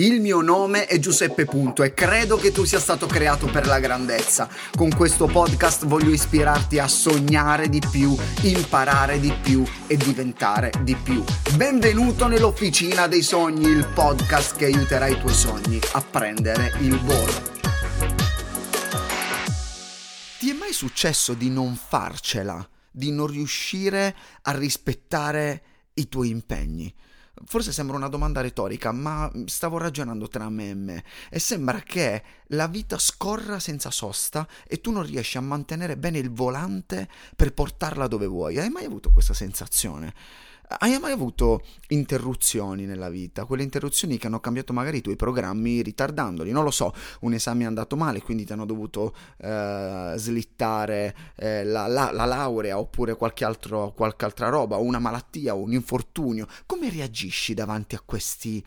Il mio nome è Giuseppe Punto e credo che tu sia stato creato per la grandezza. Con questo podcast voglio ispirarti a sognare di più, imparare di più e diventare di più. Benvenuto nell'Officina dei Sogni, il podcast che aiuterà i tuoi sogni a prendere il volo. Ti è mai successo di non farcela, di non riuscire a rispettare i tuoi impegni? Forse sembra una domanda retorica, ma stavo ragionando tra me e me e sembra che la vita scorra senza sosta e tu non riesci a mantenere bene il volante per portarla dove vuoi. Hai mai avuto questa sensazione? Hai mai avuto interruzioni nella vita? Quelle interruzioni che hanno cambiato magari i tuoi programmi ritardandoli? Non lo so, un esame è andato male, quindi ti hanno dovuto eh, slittare eh, la, la, la, laurea oppure qualche, altro, qualche altra roba, una malattia, un infortunio. Come reagisci davanti a questi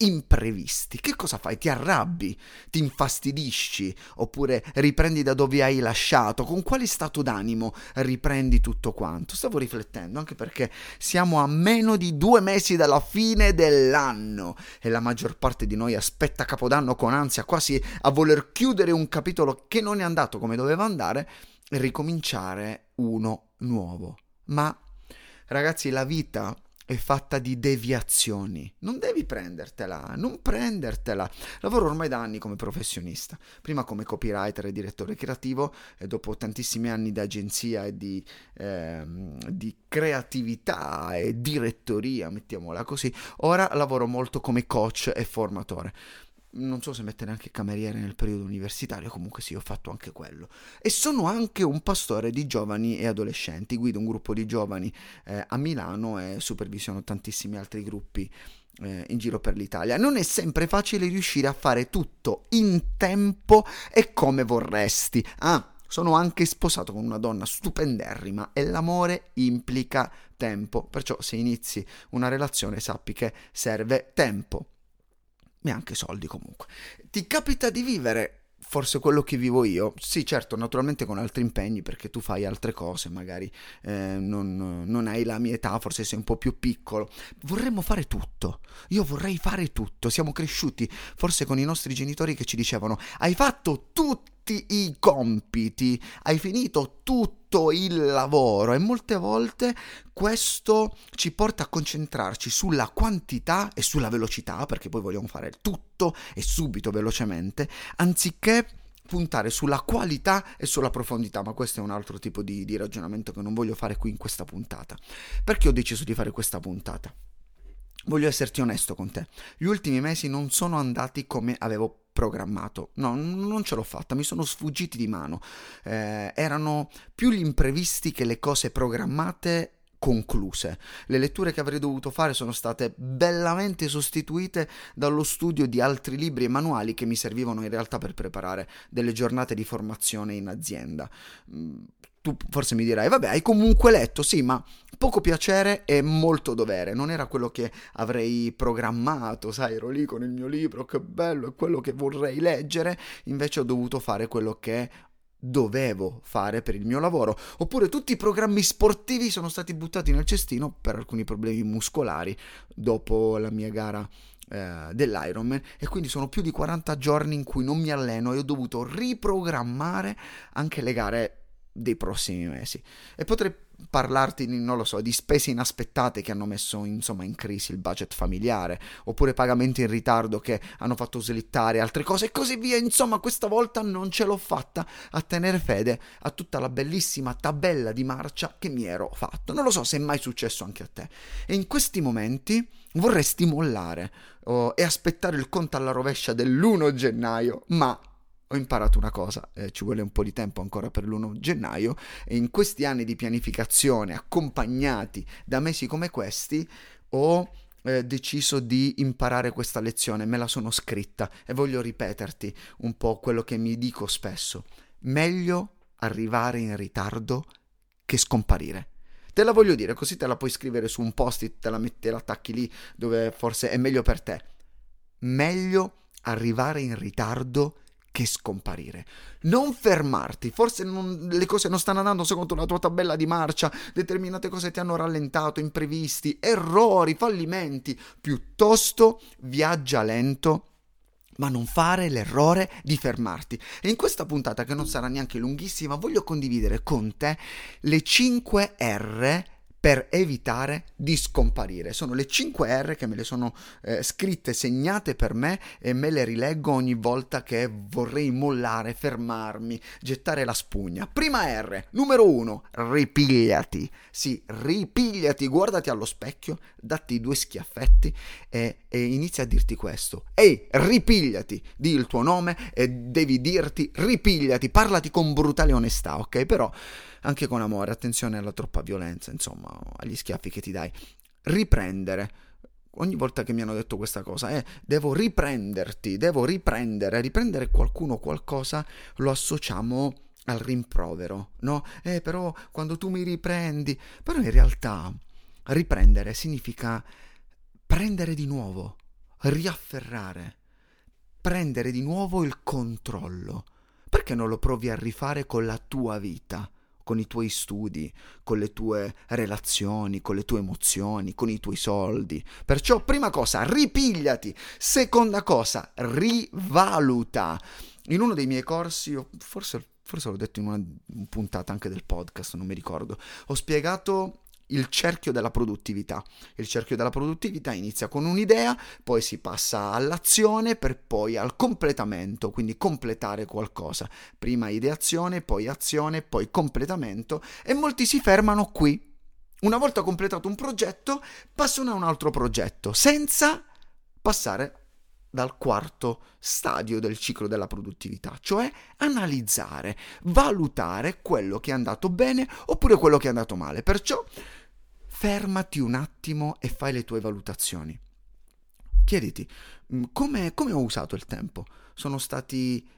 imprevisti. Che cosa fai? Ti arrabbi? Ti infastidisci? Oppure riprendi da dove hai lasciato? Con quale stato d'animo riprendi tutto quanto? Stavo riflettendo anche perché siamo a meno di due mesi dalla fine dell'anno e la maggior parte di noi aspetta Capodanno con ansia, quasi a voler chiudere un capitolo che non è andato come doveva andare e ricominciare uno nuovo. Ma ragazzi, la vita è fatta di deviazioni. Non devi prendertela, non prendertela. Lavoro ormai da anni come professionista, prima come copywriter e direttore creativo e dopo tantissimi anni di agenzia e di, eh, di creatività e direttoria, mettiamola così, ora lavoro molto come coach e formatore non so se mettere anche cameriere nel periodo universitario, comunque sì, ho fatto anche quello. E sono anche un pastore di giovani e adolescenti, guido un gruppo di giovani eh, a Milano e supervisiono tantissimi altri gruppi eh, in giro per l'Italia. Non è sempre facile riuscire a fare tutto in tempo e come vorresti. Ah, sono anche sposato con una donna stupenderrima e l'amore implica tempo, perciò se inizi una relazione sappi che serve tempo e anche soldi comunque. Ti capita di vivere forse quello che vivo io, sì certo, naturalmente con altri impegni perché tu fai altre cose, magari eh, non, non, hai la mia età, forse sei un po' più piccolo, vorremmo fare tutto, io vorrei fare tutto, siamo cresciuti forse con i nostri genitori che ci dicevano hai fatto tutti i compiti, hai finito tutto il lavoro e molte volte questo ci porta a concentrarci sulla quantità e sulla velocità, perché poi vogliamo fare tutto e subito velocemente, anziché puntare sulla qualità e sulla profondità, ma questo è un altro tipo di, di ragionamento che non voglio fare qui in questa puntata. Perché ho deciso di fare questa puntata? Voglio esserti onesto con te. Gli ultimi mesi non sono andati come avevo programmato. No, non ce l'ho fatta, mi sono sfuggiti di mano. Eh, erano più gli imprevisti che le cose programmate concluse. Le letture che avrei dovuto fare sono state bellamente sostituite dallo studio di altri libri e manuali che mi servivano in realtà per preparare delle giornate di formazione in azienda. Mm, tu forse mi dirai, vabbè, hai comunque letto, sì, ma poco piacere e molto dovere. Non era quello che avrei programmato, sai, ero lì con il mio libro, che bello, è quello che vorrei leggere. Invece ho dovuto fare quello che dovevo fare per il mio lavoro. Oppure tutti i programmi sportivi sono stati buttati nel cestino per alcuni problemi muscolari dopo la mia gara eh, dell'Ironman e quindi sono più di 40 giorni in cui non mi alleno e ho dovuto riprogrammare anche le gare dei prossimi mesi. E potrei parlarti, non lo so, di spese inaspettate che hanno messo insomma in crisi il budget familiare, oppure pagamenti in ritardo che hanno fatto slittare altre cose e così via. Insomma, questa volta non ce l'ho fatta a tenere fede a tutta la bellissima tabella di marcia che mi ero fatto. Non lo so se è mai successo anche a te. E in questi momenti vorresti mollare oh, e aspettare il conto alla rovescia dell'1 gennaio, ma ho imparato una cosa, eh, ci vuole un po' di tempo ancora per l'1 gennaio e in questi anni di pianificazione accompagnati da mesi come questi ho eh, deciso di imparare questa lezione, me la sono scritta e voglio ripeterti un po' quello che mi dico spesso. Meglio arrivare in ritardo che scomparire. Te la voglio dire, così te la puoi scrivere su un post-it, te la metti e l'attacchi lì dove forse è meglio per te. Meglio arrivare in ritardo che scomparire. Non fermarti, forse non, le cose non stanno andando secondo la tua tabella di marcia, determinate cose ti hanno rallentato, imprevisti, errori, fallimenti. Piuttosto viaggia lento ma non fare l'errore di fermarti. E in questa puntata, che non sarà neanche lunghissima, voglio condividere con te le 5 R per evitare di scomparire. Sono le 5 R che me le sono eh, scritte, segnate per me e me le rileggo ogni volta che vorrei mollare, fermarmi, gettare la spugna. Prima R, numero 1, ripigliati. Sì, ripigliati, guardati allo specchio, datti due schiaffetti e, e inizia a dirti questo. Ehi, ripigliati, di il tuo nome e devi dirti ripigliati, parlati con brutale onestà, ok? Però anche con amore, attenzione alla troppa violenza, insomma, agli schiaffi che ti dai. Riprendere. Ogni volta che mi hanno detto questa cosa, eh, devo riprenderti, devo riprendere, riprendere qualcuno qualcosa, lo associamo al rimprovero, no? Eh, però quando tu mi riprendi, però in realtà riprendere significa prendere di nuovo, riafferrare, prendere di nuovo il controllo. Perché non lo provi a rifare con la tua vita? Con i tuoi studi, con le tue relazioni, con le tue emozioni, con i tuoi soldi. Perciò, prima cosa, ripigliati. Seconda cosa, rivaluta. In uno dei miei corsi, forse, forse l'ho detto in una puntata anche del podcast, non mi ricordo, ho spiegato il cerchio della produttività. Il cerchio della produttività inizia con un'idea, poi si passa all'azione per poi al completamento, quindi completare qualcosa. Prima ideazione, poi azione, poi completamento e molti si fermano qui. Una volta completato un progetto, passano a un altro progetto, senza passare dal quarto stadio del ciclo della produttività, cioè analizzare, valutare quello che è andato bene oppure quello che è andato male. Perciò fermati un attimo e fai le tue valutazioni. Chiediti, come, come ho usato il tempo? Sono stati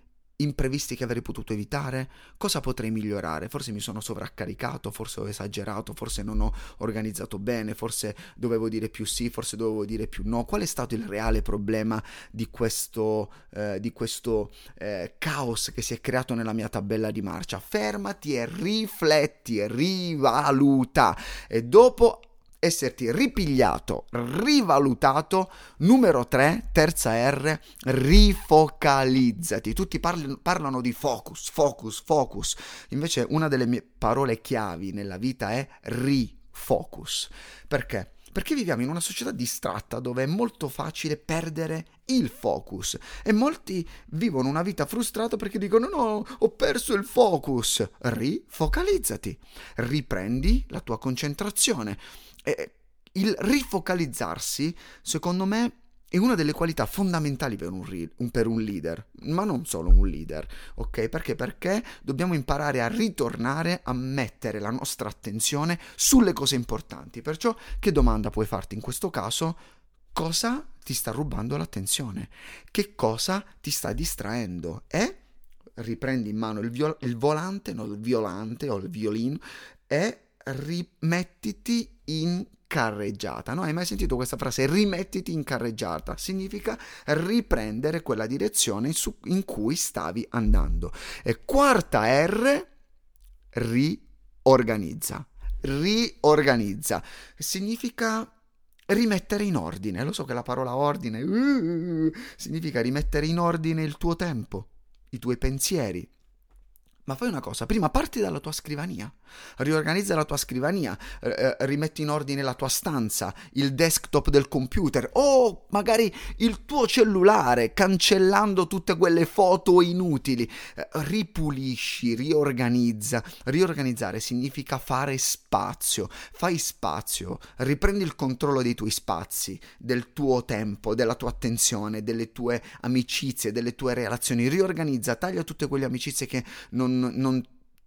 imprevisti che avrei potuto evitare? Cosa potrei migliorare? Forse mi sono sovraccaricato, forse ho esagerato, forse non ho organizzato bene, forse dovevo dire più sì, forse dovevo dire più no. Qual è stato il reale problema di questo, eh, di questo eh, caos che si è creato nella mia tabella di marcia? Fermati e rifletti rivaluta e dopo esserti ripigliato, rivalutato. Numero 3, terza R, rifocalizzati. Tutti parli, parlano di focus, focus, focus. Invece una delle mie parole chiavi nella vita è rifocus. Perché? Perché viviamo in una società distratta dove è molto facile perdere il focus e molti vivono una vita frustrata perché dicono no, ho perso il focus. Rifocalizzati, riprendi la tua concentrazione e il rifocalizzarsi, secondo me, è una delle qualità fondamentali per un, re- per un, leader, ma non solo un leader, ok? Perché? Perché dobbiamo imparare a ritornare a mettere la nostra attenzione sulle cose importanti. Perciò, che domanda puoi farti in questo caso? Cosa ti sta rubando l'attenzione? Che cosa ti sta distraendo? E riprendi in mano il, viol- il volante, no, il violante o il violino, e rimettiti in carreggiata. No? Hai mai sentito questa frase? Rimettiti in carreggiata. Significa riprendere quella direzione in cui stavi andando. E quarta R, riorganizza. Riorganizza. Significa rimettere in ordine. Lo so che la parola ordine uh, significa rimettere in ordine il tuo tempo, i tuoi pensieri, ma fai una cosa, prima parti dalla tua scrivania, riorganizza la tua scrivania, eh, rimetti in ordine la tua stanza, il desktop del computer o magari il tuo cellulare, cancellando tutte quelle foto inutili. Eh, ripulisci, riorganizza. Riorganizzare significa fare spazio. Fai spazio, riprendi il controllo dei tuoi spazi, del tuo tempo, della tua attenzione, delle tue amicizie, delle tue relazioni. Riorganizza, taglia tutte quelle amicizie che non non, non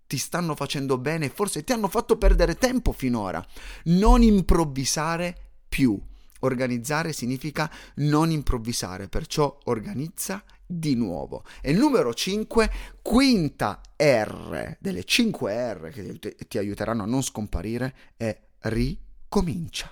ti stanno facendo bene, forse ti hanno fatto perdere tempo finora. Non improvvisare più. Organizzare significa non improvvisare, perciò organizza di nuovo. E numero 5, quinta R delle 5 R che ti aiuteranno a non scomparire è ricomincia.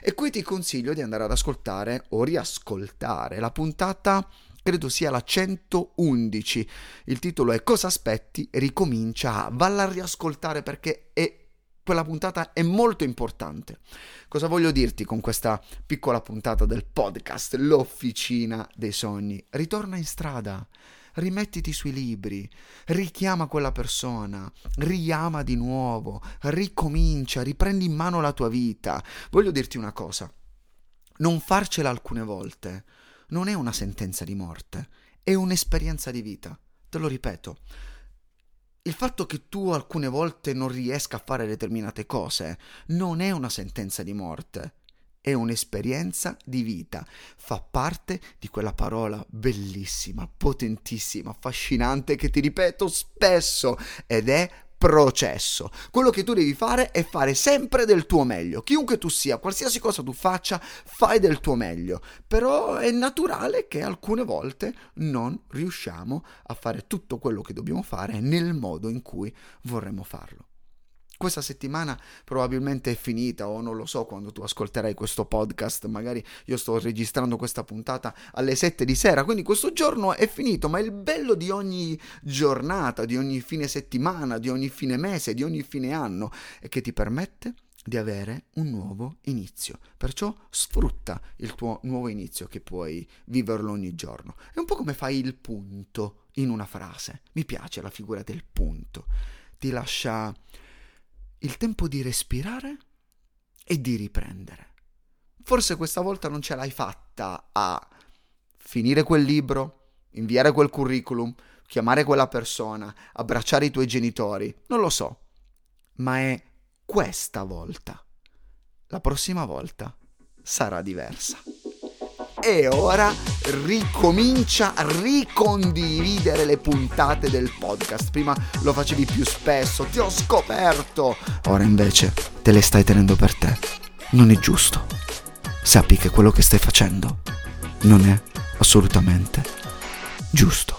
E qui ti consiglio di andare ad ascoltare o riascoltare la puntata credo sia la 111. Il titolo è Cosa aspetti? Ricomincia a. Valla a riascoltare perché è quella puntata è molto importante. Cosa voglio dirti con questa piccola puntata del podcast, l'officina dei sogni? Ritorna in strada, rimettiti sui libri, richiama quella persona, riama di nuovo, ricomincia, riprendi in mano la tua vita. Voglio dirti una cosa, non farcela alcune volte non è una sentenza di morte, è un'esperienza di vita. Te lo ripeto, il fatto che tu alcune volte non riesca a fare determinate cose non è una sentenza di morte, è un'esperienza di vita, fa parte di quella parola bellissima, potentissima, affascinante che ti ripeto spesso ed è processo. Quello che tu devi fare è fare sempre del tuo meglio. Chiunque tu sia, qualsiasi cosa tu faccia, fai del tuo meglio. Però è naturale che alcune volte non riusciamo a fare tutto quello che dobbiamo fare nel modo in cui vorremmo farlo. Questa settimana probabilmente è finita o non lo so quando tu ascolterai questo podcast, magari io sto registrando questa puntata alle 7 di sera, quindi questo giorno è finito, ma il bello di ogni giornata, di ogni fine settimana, di ogni fine mese, di ogni fine anno è che ti permette di avere un nuovo inizio. Perciò sfrutta il tuo nuovo inizio che puoi viverlo ogni giorno. È un po' come fai il punto in una frase. Mi piace la figura del punto. Ti lascia il tempo di respirare e di riprendere. Forse questa volta non ce l'hai fatta a finire quel libro, inviare quel curriculum, chiamare quella persona, abbracciare i tuoi genitori, non lo so, ma è questa volta. La prossima volta sarà diversa e ora ricomincia a ricondividere le puntate del podcast. Prima lo facevi più spesso, ti ho scoperto. Ora invece te le stai tenendo per te. Non è giusto. Sappi che quello che stai facendo non è assolutamente giusto.